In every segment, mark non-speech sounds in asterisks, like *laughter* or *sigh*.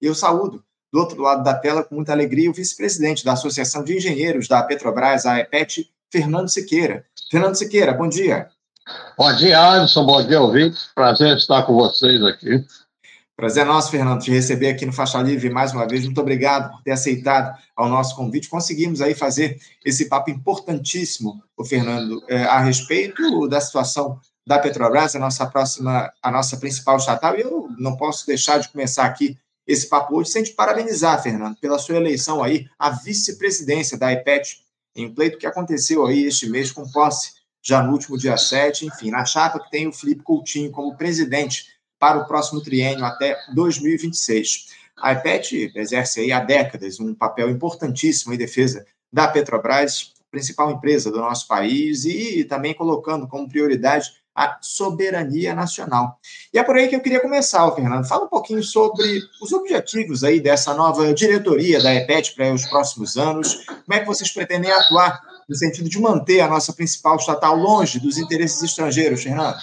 E eu saúdo, do outro lado da tela, com muita alegria, o vice-presidente da Associação de Engenheiros da Petrobras, a EPET, Fernando Siqueira. Fernando Siqueira, bom dia. Bom dia, Anderson. Bom dia, ouvintes. Prazer estar com vocês aqui. Prazer é nosso, Fernando, te receber aqui no Faixa Livre mais uma vez. Muito obrigado por ter aceitado ao nosso convite. Conseguimos aí fazer esse papo importantíssimo, o Fernando, é, a respeito da situação da Petrobras, a nossa próxima, a nossa principal estatal. E eu não posso deixar de começar aqui esse papo hoje sem te parabenizar, Fernando, pela sua eleição aí à vice-presidência da IPET, em pleito que aconteceu aí este mês com posse já no último dia 7, enfim, na chapa que tem o Felipe Coutinho como presidente para o próximo triênio até 2026. A IPET exerce aí há décadas um papel importantíssimo em defesa da Petrobras, principal empresa do nosso país, e também colocando como prioridade a soberania nacional. E é por aí que eu queria começar, Fernando. Fala um pouquinho sobre os objetivos aí dessa nova diretoria da EPET para os próximos anos. Como é que vocês pretendem atuar no sentido de manter a nossa principal estatal longe dos interesses estrangeiros, Fernando?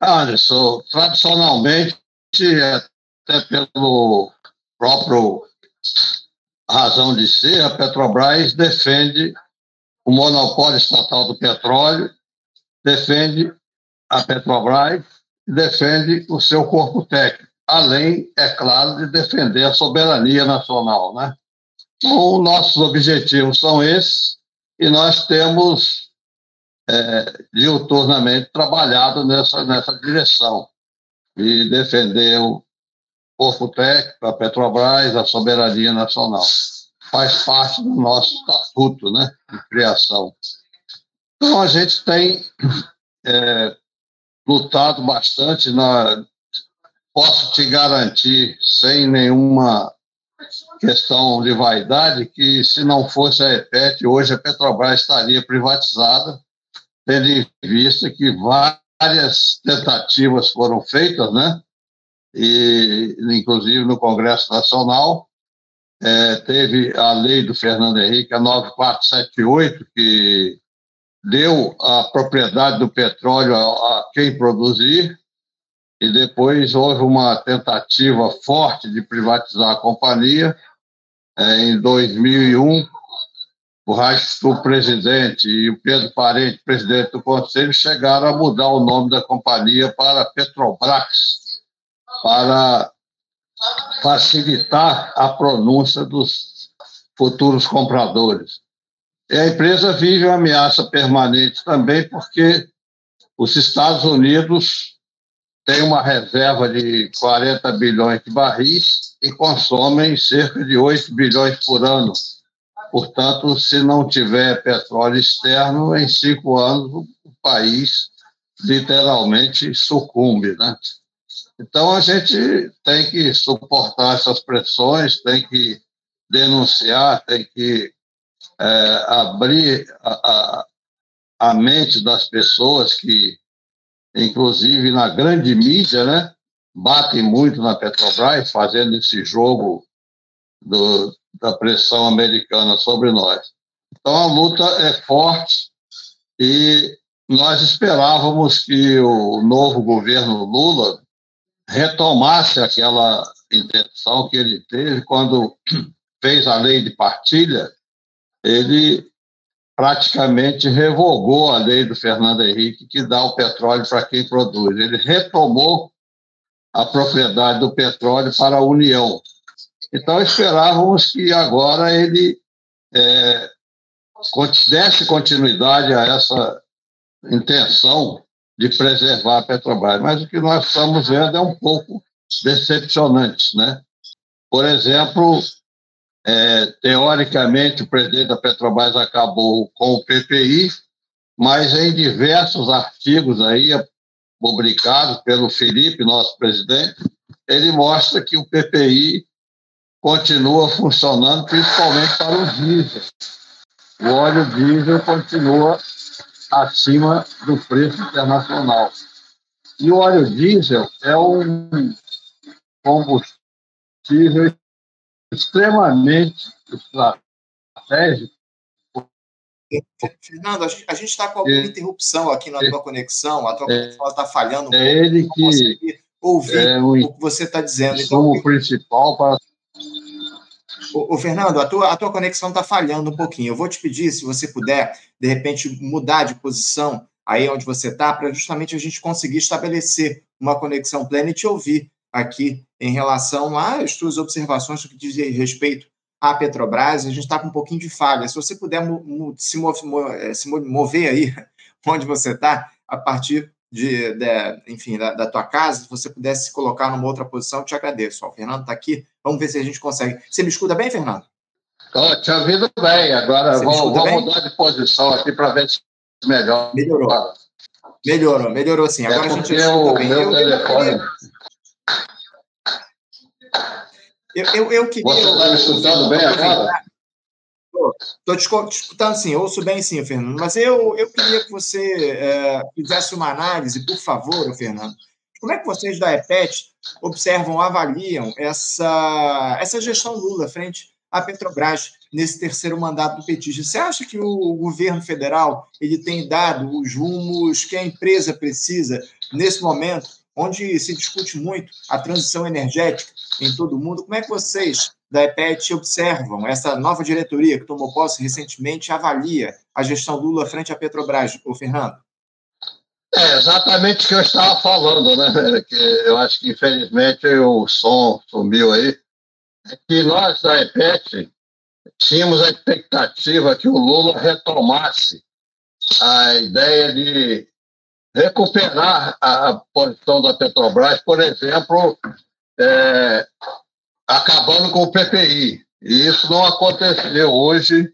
Anderson, tradicionalmente, até pelo próprio razão de ser, a Petrobras defende o monopólio estatal do petróleo, defende a Petrobras e defende o seu corpo técnico, além, é claro, de defender a soberania nacional. Né? Então, nossos objetivos são esses e nós temos é, diuturnamente trabalhado nessa, nessa direção de defender o corpo técnico, a Petrobras, a soberania nacional. Faz parte do nosso estatuto né, de criação. Então, a gente tem é, lutado bastante. Na, posso te garantir, sem nenhuma questão de vaidade, que se não fosse a EPET, hoje a Petrobras estaria privatizada tendo em vista que várias tentativas foram feitas, né? E, inclusive no Congresso Nacional, é, teve a lei do Fernando Henrique, a 9478, que deu a propriedade do petróleo a, quem produzir, e depois houve uma tentativa forte de privatizar a companhia. É, em 2001, o presidente, e o Pedro Parente, presidente do conselho, chegaram a mudar o nome da companhia para Petrobras, para facilitar a pronúncia dos futuros compradores. E a empresa vive uma ameaça permanente também, porque os Estados Unidos têm uma reserva de 40 bilhões de barris e consomem cerca de 8 bilhões por ano Portanto, se não tiver petróleo externo, em cinco anos o país literalmente sucumbe, né? Então a gente tem que suportar essas pressões, tem que denunciar, tem que é, abrir a, a, a, mente das pessoas que, inclusive na grande mídia, né, batem muito na Petrobras, fazendo esse jogo do, da pressão americana sobre nós. Então a luta é forte e nós esperávamos que o novo governo Lula retomasse aquela intenção que ele teve quando fez a lei de partilha, ele praticamente revogou a lei do Fernando Henrique que dá o petróleo para quem produz. Ele retomou a propriedade do petróleo para a União. Então, esperávamos que agora ele é, desse continuidade a essa intenção de preservar a Petrobras. Mas o que nós estamos vendo é um pouco decepcionante. Né? Por exemplo, é, teoricamente, o presidente da Petrobras acabou com o PPI, mas em diversos artigos aí publicados pelo Felipe, nosso presidente, ele mostra que o PPI continua funcionando, principalmente para o diesel. O óleo diesel continua acima do preço internacional. E o óleo diesel é um combustível extremamente estratégico. Fernando, a gente está com alguma é, interrupção aqui na tua conexão, a tua é, conexão está falhando um é. Ele que ouvir é o, o, que você está dizendo. Então, o principal para. O, o, Fernando, a tua, a tua conexão está falhando um pouquinho. Eu vou te pedir, se você puder, de repente, mudar de posição aí onde você está, para justamente a gente conseguir estabelecer uma conexão plena e te ouvir aqui em relação às suas observações que diz respeito à Petrobras. A gente está com um pouquinho de falha. Se você puder se, mover, se mover aí *laughs* onde você está, a partir de, de enfim, da, da, tua casa, se você pudesse se colocar numa outra posição, eu te agradeço. Ó, o Fernando está aqui, vamos ver se a gente consegue. Você me escuta bem, Fernando? Estou te ouvindo bem. Agora vamos, vamos mudar de posição aqui para ver se melhor. Melhorou. Melhorou, melhorou sim. Agora é a gente escuta bem. Meu eu, telefone... eu, eu, eu queria. Você está me escutando bem agora? Estou te, escutando sim, ouço bem sim, Fernando. Mas eu, eu queria que você é, fizesse uma análise, por favor, Fernando. Como é que vocês da EPET observam, avaliam essa, essa gestão Lula frente à Petrobras nesse terceiro mandato do petista? Você acha que o governo federal ele tem dado os rumos que a empresa precisa nesse momento, onde se discute muito a transição energética em todo o mundo? Como é que vocês da EPET observam, essa nova diretoria que tomou posse recentemente avalia a gestão Lula frente à Petrobras, o Fernando? É exatamente o que eu estava falando, né? Que eu acho que infelizmente o som sumiu aí. É que nós da EPET tínhamos a expectativa que o Lula retomasse a ideia de recuperar a posição da Petrobras, por exemplo, é, acabando com o PPI. E isso não aconteceu. Hoje,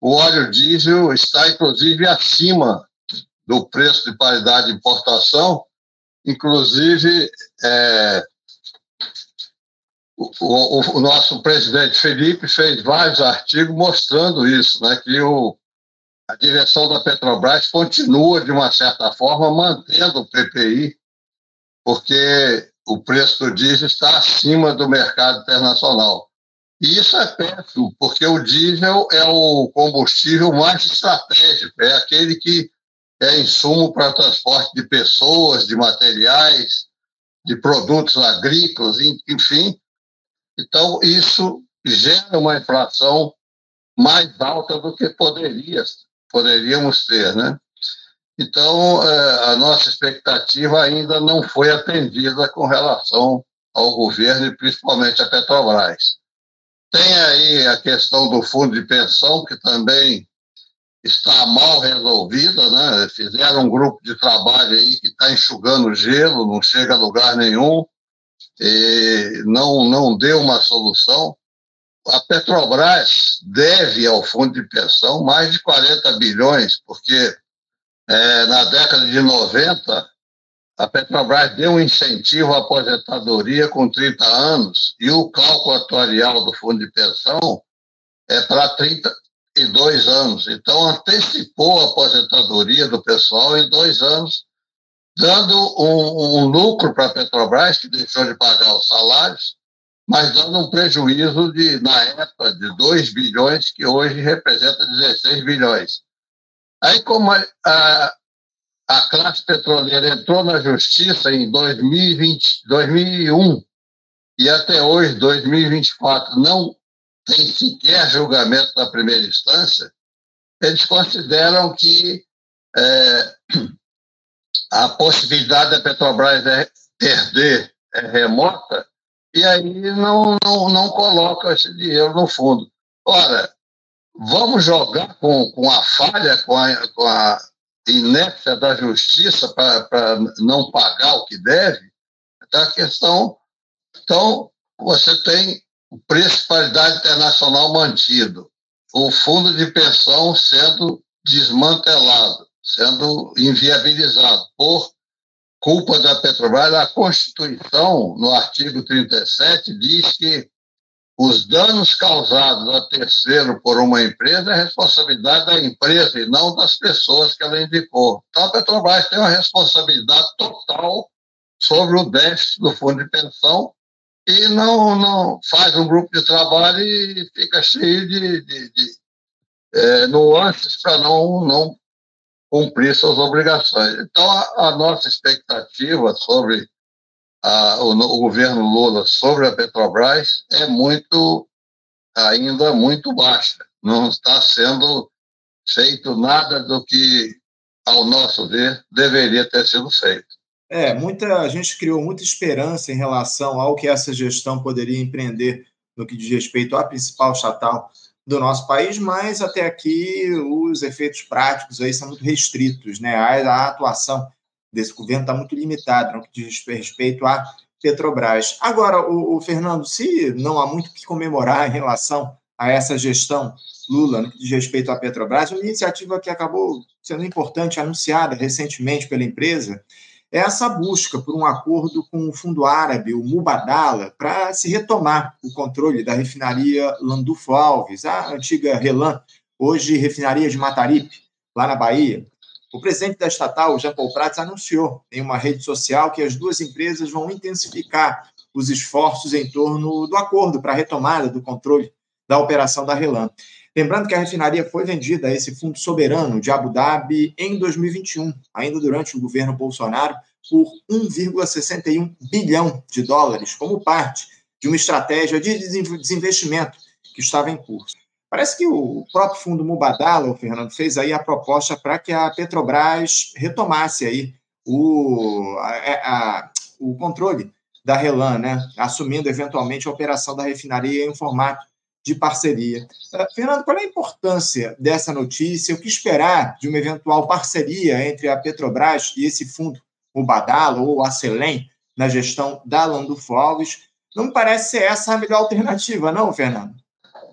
o óleo diesel está, inclusive, acima do preço de paridade de importação. Inclusive, é, o, o, o, nosso presidente Felipe fez vários artigos mostrando isso, né, que o, a direção da Petrobras continua, de uma certa forma, mantendo o PPI, porque o preço do diesel está acima do mercado internacional. E isso é péssimo, porque o diesel é o combustível mais estratégico, é aquele que é insumo para transporte de pessoas, de materiais, de produtos agrícolas, enfim. Então, isso gera uma inflação mais alta do que poderia, poderíamos ter, né? Então, é, a nossa expectativa ainda não foi atendida com relação ao governo e principalmente à Petrobras. Tem aí a questão do fundo de pensão, que também está mal resolvida, né? Fizeram um grupo de trabalho aí que está enxugando gelo, não chega a lugar nenhum, não, não deu uma solução. A Petrobras deve ao fundo de pensão mais de 40 bilhões, porque é, na década de 90, a Petrobras deu um incentivo à aposentadoria com 30 anos e o cálculo atuarial do fundo de pensão é para 32 anos. Então, antecipou a aposentadoria do pessoal em dois anos, dando um, um lucro para a Petrobras, que deixou de pagar os salários, mas dando um prejuízo de, na época, de 2 bilhões, que hoje representa 16 bilhões. Aí, como a, a, a classe petroleira entrou na justiça em 2020, 2001 e até hoje, 2024, não tem sequer julgamento da primeira instância, eles consideram que é, a possibilidade da Petrobras é perder é remota e aí não, não, não coloca esse dinheiro no fundo. Ora, vamos jogar com, com a falha, com a, com a da justiça para não pagar o que deve? Então, a questão. Então, você tem o preço internacional mantido, o fundo de pensão sendo desmantelado, sendo inviabilizado por culpa da Petrobras. A Constituição, no artigo 37, diz que os danos causados a terceiro por uma empresa é responsabilidade da empresa e não das pessoas que ela indicou. Então, a Petrobras tem uma responsabilidade total sobre o déficit do fundo de pensão e não, não faz um grupo de trabalho e fica cheio de, de, de é, nuances para não, não cumprir suas obrigações. Então, a, a nossa expectativa sobre a, o, o governo Lula sobre a Petrobras é muito, ainda muito baixa. Não está sendo feito nada do que, ao nosso ver, deveria ter sido feito. É, muita a gente criou muita esperança em relação ao que essa gestão poderia empreender no que diz respeito à principal estatal do nosso país, mas até aqui os efeitos práticos aí são muito restritos, né? A, atuação desse governo está muito limitada no que diz respeito à Petrobras. Agora, o, o, Fernando, se não há muito que comemorar em relação a essa gestão Lula no que diz respeito à Petrobras, uma iniciativa que acabou sendo importante, anunciada recentemente pela empresa, é essa busca por um acordo com o fundo árabe, o Mubadala, para se retomar o controle da refinaria Landulfo Alves, a antiga Relan, hoje refinaria de Mataripe, lá na Bahia. O presidente da estatal, Jean Paul Prats, anunciou em uma rede social que as duas empresas vão intensificar os esforços em torno do acordo para a retomada do controle da operação da Relan. Lembrando que a refinaria foi vendida a esse fundo soberano de Abu Dhabi em 2021, ainda durante o governo Bolsonaro, por 1,61 bilhão de dólares, como parte de uma estratégia de desinvestimento que estava em curso. Parece que o próprio fundo Mubadala, o Fernando, fez aí a proposta para que a Petrobras retomasse aí o, a, a, o controle da Relan, né? assumindo eventualmente a operação da refinaria em formato de parceria. Uh, Fernando, qual é a importância dessa notícia? O que esperar de uma eventual parceria entre a Petrobras e esse fundo, o Badalo ou a Selem, na gestão da Landulfo Alves? Não parece ser essa a melhor alternativa, não, Fernando?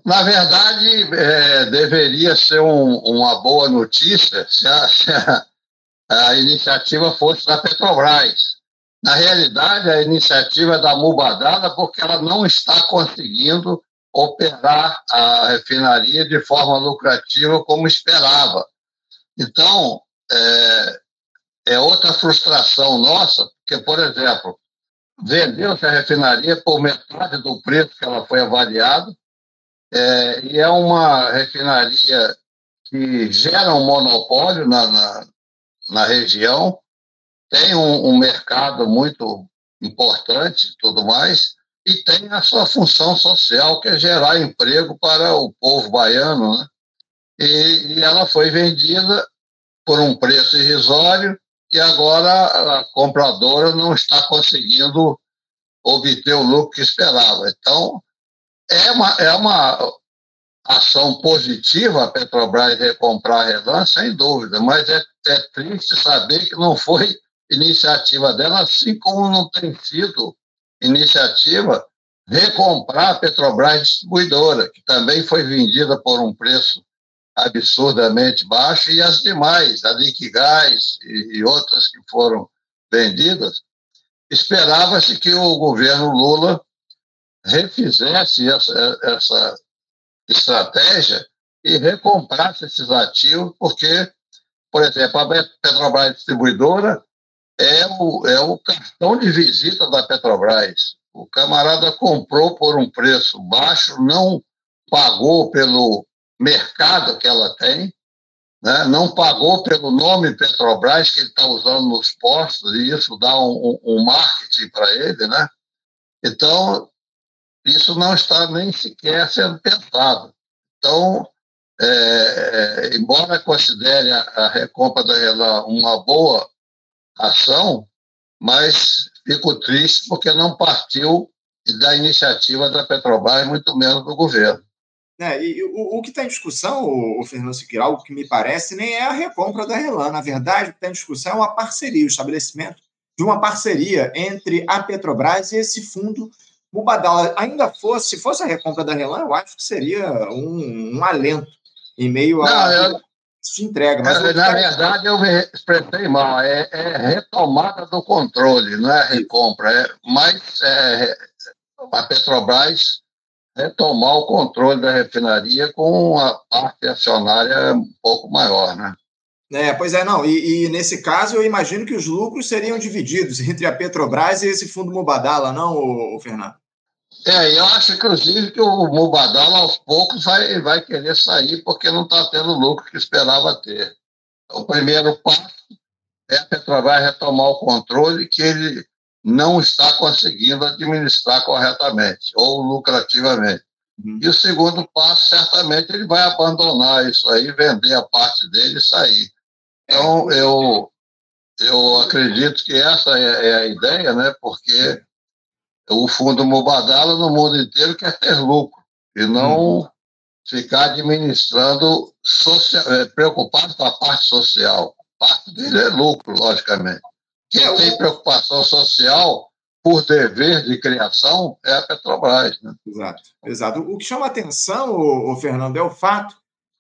Na verdade, é, deveria ser um, uma boa notícia se a, se a, a iniciativa fosse da Petrobras. Na realidade, a iniciativa é da Mubadala porque ela não está conseguindo operar a refinaria de forma lucrativa como esperava. Então, é, é outra frustração nossa, porque, por exemplo, vendeu-se a refinaria por metade do preço que ela foi avaliada, é, e é uma refinaria que gera um monopólio na, na, na região, tem um, um mercado muito importante e tudo mais, e tem a sua função social, que é gerar emprego para o povo baiano. Né? E, e ela foi vendida por um preço irrisório e agora a compradora não está conseguindo obter o lucro que esperava. Então, é uma, é uma ação positiva a Petrobras recomprar a Relan, sem dúvida, mas é, é triste saber que não foi iniciativa dela, assim como não tem sido iniciativa recomprar a Petrobras Distribuidora, que também foi vendida por um preço absurdamente baixo, e as demais, a Liquigás e, e outras que foram vendidas, esperava-se que o governo Lula refizesse essa, essa estratégia e recomprasse esses ativos, porque, por exemplo, a Petrobras Distribuidora é o, é o cartão de visita da Petrobras. O camarada comprou por um preço baixo, não pagou pelo mercado que ela tem, né? não pagou pelo nome Petrobras que ele está usando nos postos, e isso dá um, um marketing para ele. Né? Então, isso não está nem sequer sendo pensado. Então, é, é, embora considere a, a recompra da Relan uma boa ação, mas fico triste porque não partiu da iniciativa da Petrobras, muito menos do governo. É, e o, o que está em discussão, o, o Fernando Siqueira, algo que me parece, nem é a recompra da Relan. Na verdade, o que está em discussão é uma parceria, o estabelecimento de uma parceria entre a Petrobras e esse fundo Mubadala. Ainda fosse, se fosse a recompra da Relan, eu acho que seria um, um alento em meio a. Não, eu, se entrega. Mas é, na verdade, eu me expressei mal. É, é, retomada do controle, não é recompra. É, mas é, a Petrobras retomar o controle da refinaria com a parte acionária um pouco maior, né? É, pois é, não. E, e, nesse caso, eu imagino que os lucros seriam divididos *laughs* entre a Petrobras e esse fundo Mubadala, não, o, o Fernando? É, eu acho, inclusive, que o Mubadala, aos poucos, vai, vai querer sair porque não está tendo o lucro que esperava ter. O primeiro passo é a Petrobras retomar o controle, que ele não está conseguindo administrar corretamente ou lucrativamente. Uhum. E o segundo passo, certamente, ele vai abandonar isso aí, vender a parte dele e sair. Então, é. eu, eu acredito que essa é, é a ideia, né? porque o Fundo Mubadala no mundo inteiro quer ter lucro e não uhum. ficar administrando, social, é, preocupado com a parte social. Parte dele é lucro, logicamente. Quem é, tem preocupação social por dever de criação é a Petrobras. Né? Exato, exato. O que chama atenção, o, Fernando, é o fato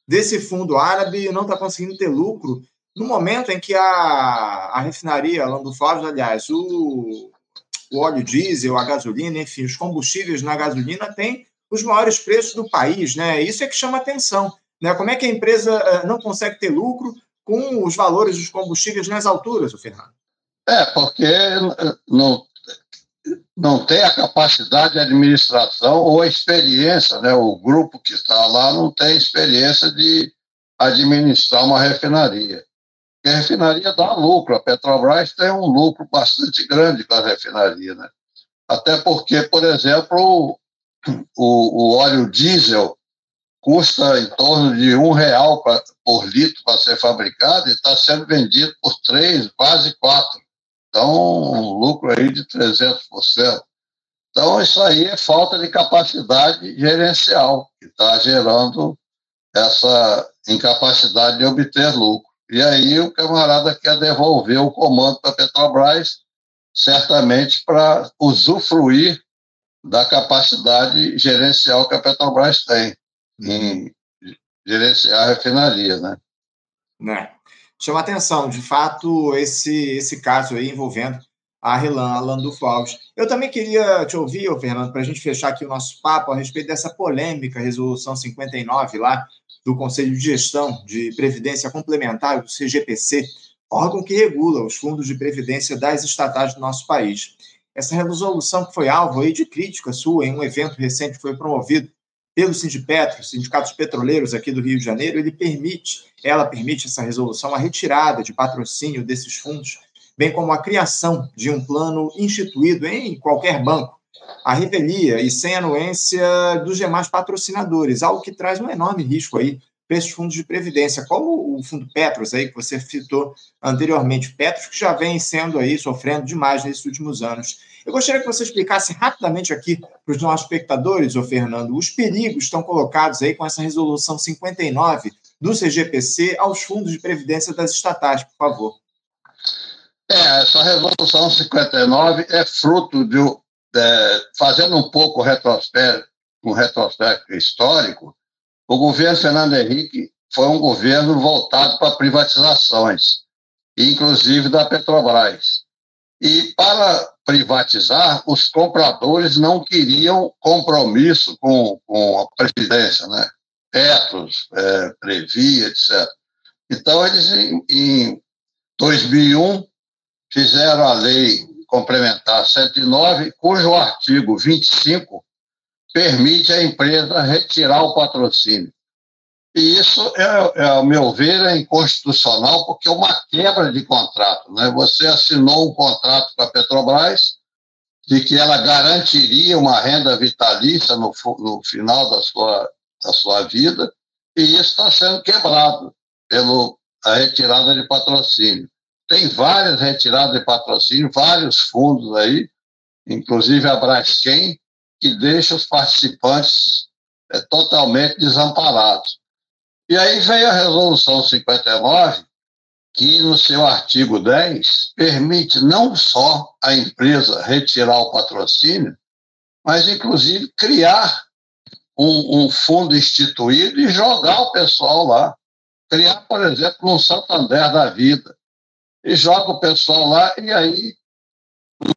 desse fundo árabe não estar tá conseguindo ter lucro no momento em que a, a refinaria Landuflavos, aliás, o, o óleo diesel, a gasolina, enfim, os combustíveis na gasolina têm os maiores preços do país, né? Isso é que chama atenção, né? Como é que a empresa uh, não consegue ter lucro com os valores dos combustíveis nas alturas, o Fernando? É, porque não, não tem a capacidade de administração ou a experiência, né? O grupo que está lá não tem experiência de administrar uma refinaria. E a refinaria dá lucro, a Petrobras tem um lucro bastante grande com a refinaria, né? Até porque, por exemplo, o, o óleo diesel custa em torno de um real pra, por litro para ser fabricado e está sendo vendido por três, quase quatro. Então, um lucro aí de 300%. Então, isso aí é falta de capacidade gerencial, que está gerando essa incapacidade de obter lucro. E aí o camarada quer devolver o comando para a Petrobras, certamente para usufruir da capacidade gerencial que a Petrobras tem em gerenciar a refinaria, né? Né chama atenção, de fato, esse, esse caso aí envolvendo a Relan, a Landulfo. Eu também queria te ouvir, Fernando, para a gente fechar aqui o nosso papo a respeito dessa polêmica resolução 59 lá do Conselho de Gestão de Previdência Complementar, do CGPC, órgão que regula os fundos de previdência das estatais do nosso país. Essa resolução que foi alvo aí de crítica sua em um evento recente que foi promovido pelo Sindipetro, sindicatos petroleiros aqui do Rio de Janeiro, ele permite, ela permite essa resolução, a retirada de patrocínio desses fundos, bem como a criação de um plano instituído em qualquer banco, a revelia e sem anuência dos demais patrocinadores, algo que traz um enorme risco aí para esses fundos de previdência, como o fundo Petros aí que você citou anteriormente, Petros que já vem sendo aí sofrendo demais nesses últimos anos. Eu gostaria que você explicasse rapidamente aqui para os nossos espectadores, ô Fernando, os perigos estão colocados aí com essa resolução 59 do CGPC aos fundos de previdência das estatais, por favor. É, essa resolução 59 é fruto de, de fazendo um pouco retrospecto, um retrospecto histórico, o governo Fernando Henrique foi um governo voltado para privatizações, inclusive da Petrobras. E para privatizar, os compradores não queriam compromisso com, com a presidência, né? Petros, é, Previ, etc. Então, eles, em, em 2001, fizeram a lei complementar 109, cujo artigo 25 permite à empresa retirar o patrocínio. E isso, é, é, ao meu ver, é inconstitucional, porque é uma quebra de contrato. Né? Você assinou um contrato com a Petrobras de que ela garantiria uma renda vitalícia no, no final da sua, da sua vida, e isso está sendo quebrado pela retirada de patrocínio. Tem várias retiradas de patrocínio, vários fundos aí, inclusive a Braskem, que deixa os participantes é, totalmente desamparados. E aí veio a Resolução 59, que no seu artigo 10 permite não só a empresa retirar o patrocínio, mas inclusive criar um, um fundo instituído e jogar o pessoal lá. Criar, por exemplo, um Santander da vida. E joga o pessoal lá, e aí,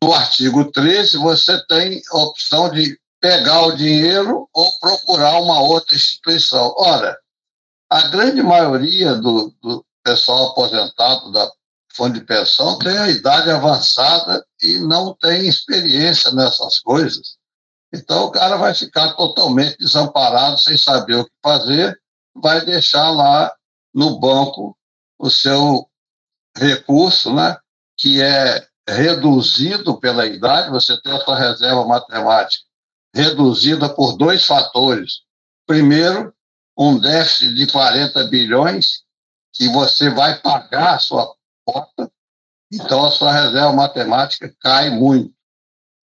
no artigo 13, você tem a opção de pegar o dinheiro ou procurar uma outra instituição. Ora, a grande maioria do, do pessoal aposentado da fundo de pensão tem a idade avançada e não tem experiência nessas coisas. Então o cara vai ficar totalmente desamparado, sem saber o que fazer, vai deixar lá no banco o seu recurso, né, que é reduzido pela idade, você tem a sua reserva matemática reduzida por dois fatores. Primeiro, um déficit de 40 bilhões, que você vai pagar a sua cota, então a sua reserva matemática cai muito.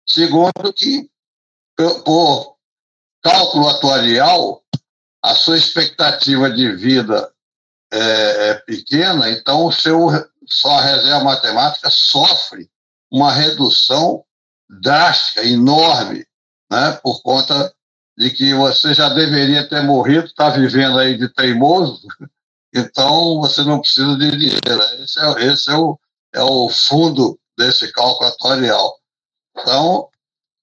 Segundo, que por cálculo atuarial, a sua expectativa de vida é, é pequena, então o seu, sua reserva matemática sofre uma redução drástica, enorme, né, por conta de que você já deveria ter morrido, está vivendo aí de teimoso, então você não precisa de dinheiro. Esse é, esse é, o, é o fundo desse cálculo. Então,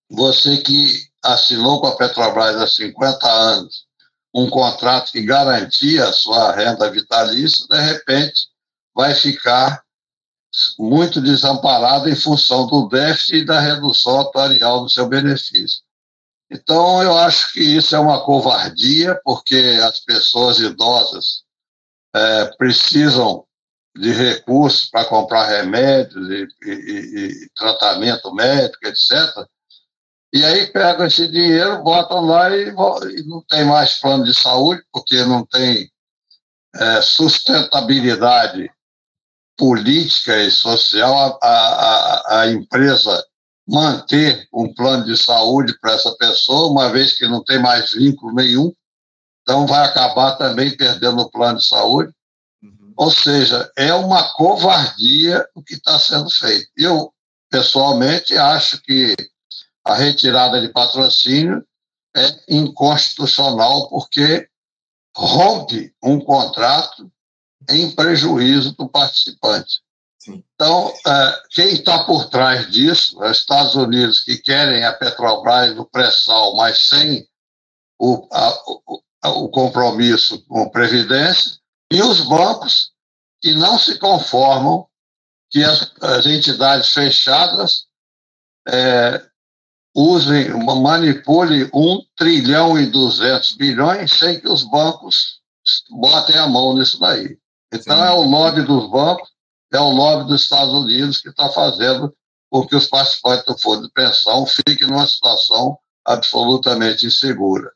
você que assinou com a Petrobras há 50 anos um contrato que garantia a sua renda vitalícia, de repente vai ficar muito desamparado em função do déficit e da redução atuarial do seu benefício. Então, eu acho que isso é uma covardia, porque as pessoas idosas é, precisam de recursos para comprar remédios e, e, e, tratamento médico, etc. E aí pegam esse dinheiro, botam lá e, e não tem mais plano de saúde, porque não tem é, sustentabilidade política e social a, a, a empresa manter um plano de saúde para essa pessoa, uma vez que não tem mais vínculo nenhum, então vai acabar também perdendo o plano de saúde. Uhum. Ou seja, é uma covardia o que está sendo feito. Eu, pessoalmente, acho que a retirada de patrocínio é inconstitucional, porque rompe um contrato em prejuízo do participante. Então, é, quem está por trás disso, os Estados Unidos que querem a Petrobras no pré-sal, mas sem o, a, o, o compromisso com a Previdência, e os bancos que não se conformam que as, as entidades fechadas é, usem, manipulem 1 trilhão e 200 bilhões sem que os bancos botem a mão nisso daí. Então, Sim. é o lobby dos bancos é o lobby dos Estados Unidos que está fazendo com que os participantes do fundo de pensão fiquem numa situação absolutamente insegura.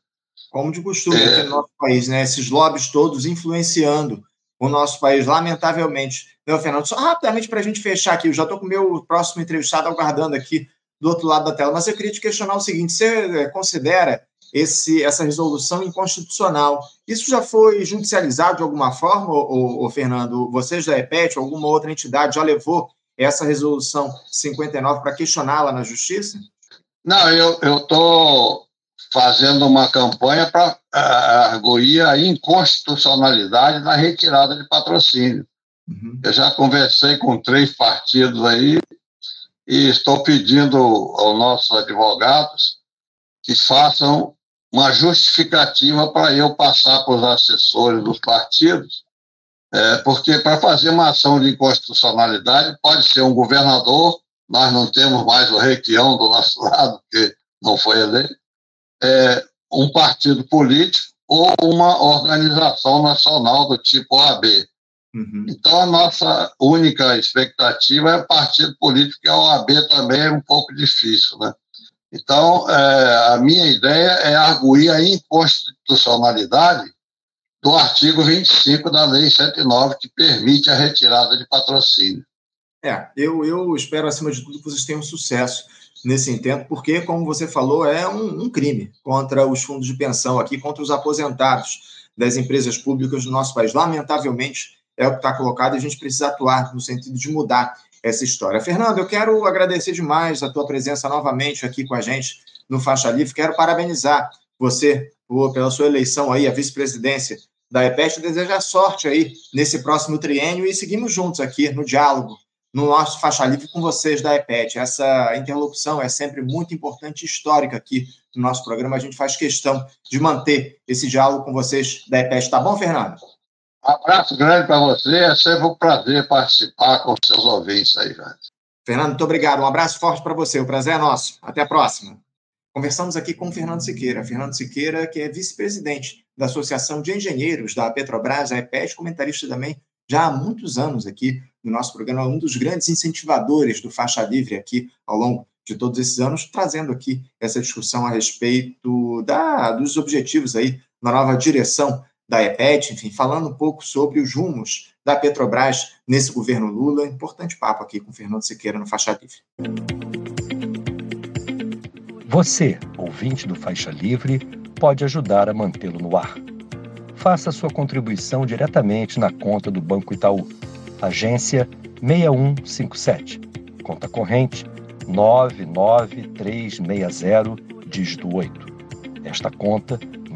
Como de costume é... aqui no nosso país, né? Esses lobbies todos influenciando o nosso país, lamentavelmente. Meu Fernando, só rapidamente para a gente fechar aqui, eu já estou com o meu próximo entrevistado aguardando aqui do outro lado da tela, mas eu queria te questionar o seguinte: você é, considera esse, essa resolução inconstitucional. Isso já foi judicializado de alguma forma, ou, Fernando? Vocês da EPET, alguma outra entidade já levou essa resolução 59 para questioná-la na justiça? Não, eu estou fazendo uma campanha para uh, arguir a inconstitucionalidade da retirada de patrocínio. Uhum. Eu já conversei com três partidos aí e estou pedindo aos nossos advogados que façam uma justificativa para eu passar para os assessores dos partidos, é, porque para fazer uma ação de inconstitucionalidade pode ser um governador, nós não temos mais o Requião do nosso *laughs* lado, que não foi eleito, é, um partido político ou uma organização nacional do tipo OAB. Uhum. Então, a nossa única expectativa é partido político, que a OAB também é um pouco difícil, né? Então, é, a minha ideia é arguir a inconstitucionalidade do artigo 25 da Lei 109, que permite a retirada de patrocínio. É, eu, eu espero, acima de tudo, que vocês tenham sucesso nesse intento, porque, como você falou, é um, um crime contra os fundos de pensão aqui, contra os aposentados das empresas públicas do nosso país. Lamentavelmente, é o que está colocado e a gente precisa atuar no sentido de mudar essa história. Fernando, eu quero agradecer demais a tua presença novamente aqui com a gente no Faixa Livre. Quero parabenizar você pela sua eleição aí, a vice-presidência da EPET. Desejar sorte aí nesse próximo triênio e seguimos juntos aqui no diálogo, no nosso Faixa Livre com vocês da EPET. Essa interlocução é sempre muito importante histórica aqui no nosso programa. A gente faz questão de manter esse diálogo com vocês da EPET. Tá bom, Fernando? Abraço grande para você. É sempre um prazer participar com seus ouvintes aí, velho. Fernando, muito obrigado. Um abraço forte para você. O prazer é nosso. Até a próxima. Conversamos aqui com Fernando Siqueira. Fernando Siqueira, que é vice-presidente da Associação de Engenheiros da Petrobras, a EPES, comentarista também já há muitos anos aqui no nosso programa, um dos grandes incentivadores do Faixa Livre aqui ao longo de todos esses anos, trazendo aqui essa discussão a respeito da, dos objetivos aí na nova direção da EPET, enfim, falando um pouco sobre os rumos da Petrobras nesse governo Lula. Importante papo aqui com Fernando Siqueira no Faixa Livre. Você, ouvinte do Faixa Livre, pode ajudar a mantê-lo no ar. Faça sua contribuição diretamente na conta do Banco Itaú, agência 6157, conta corrente 99360, dígito 8. Esta conta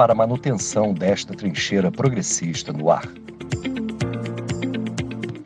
para a manutenção desta trincheira progressista no ar.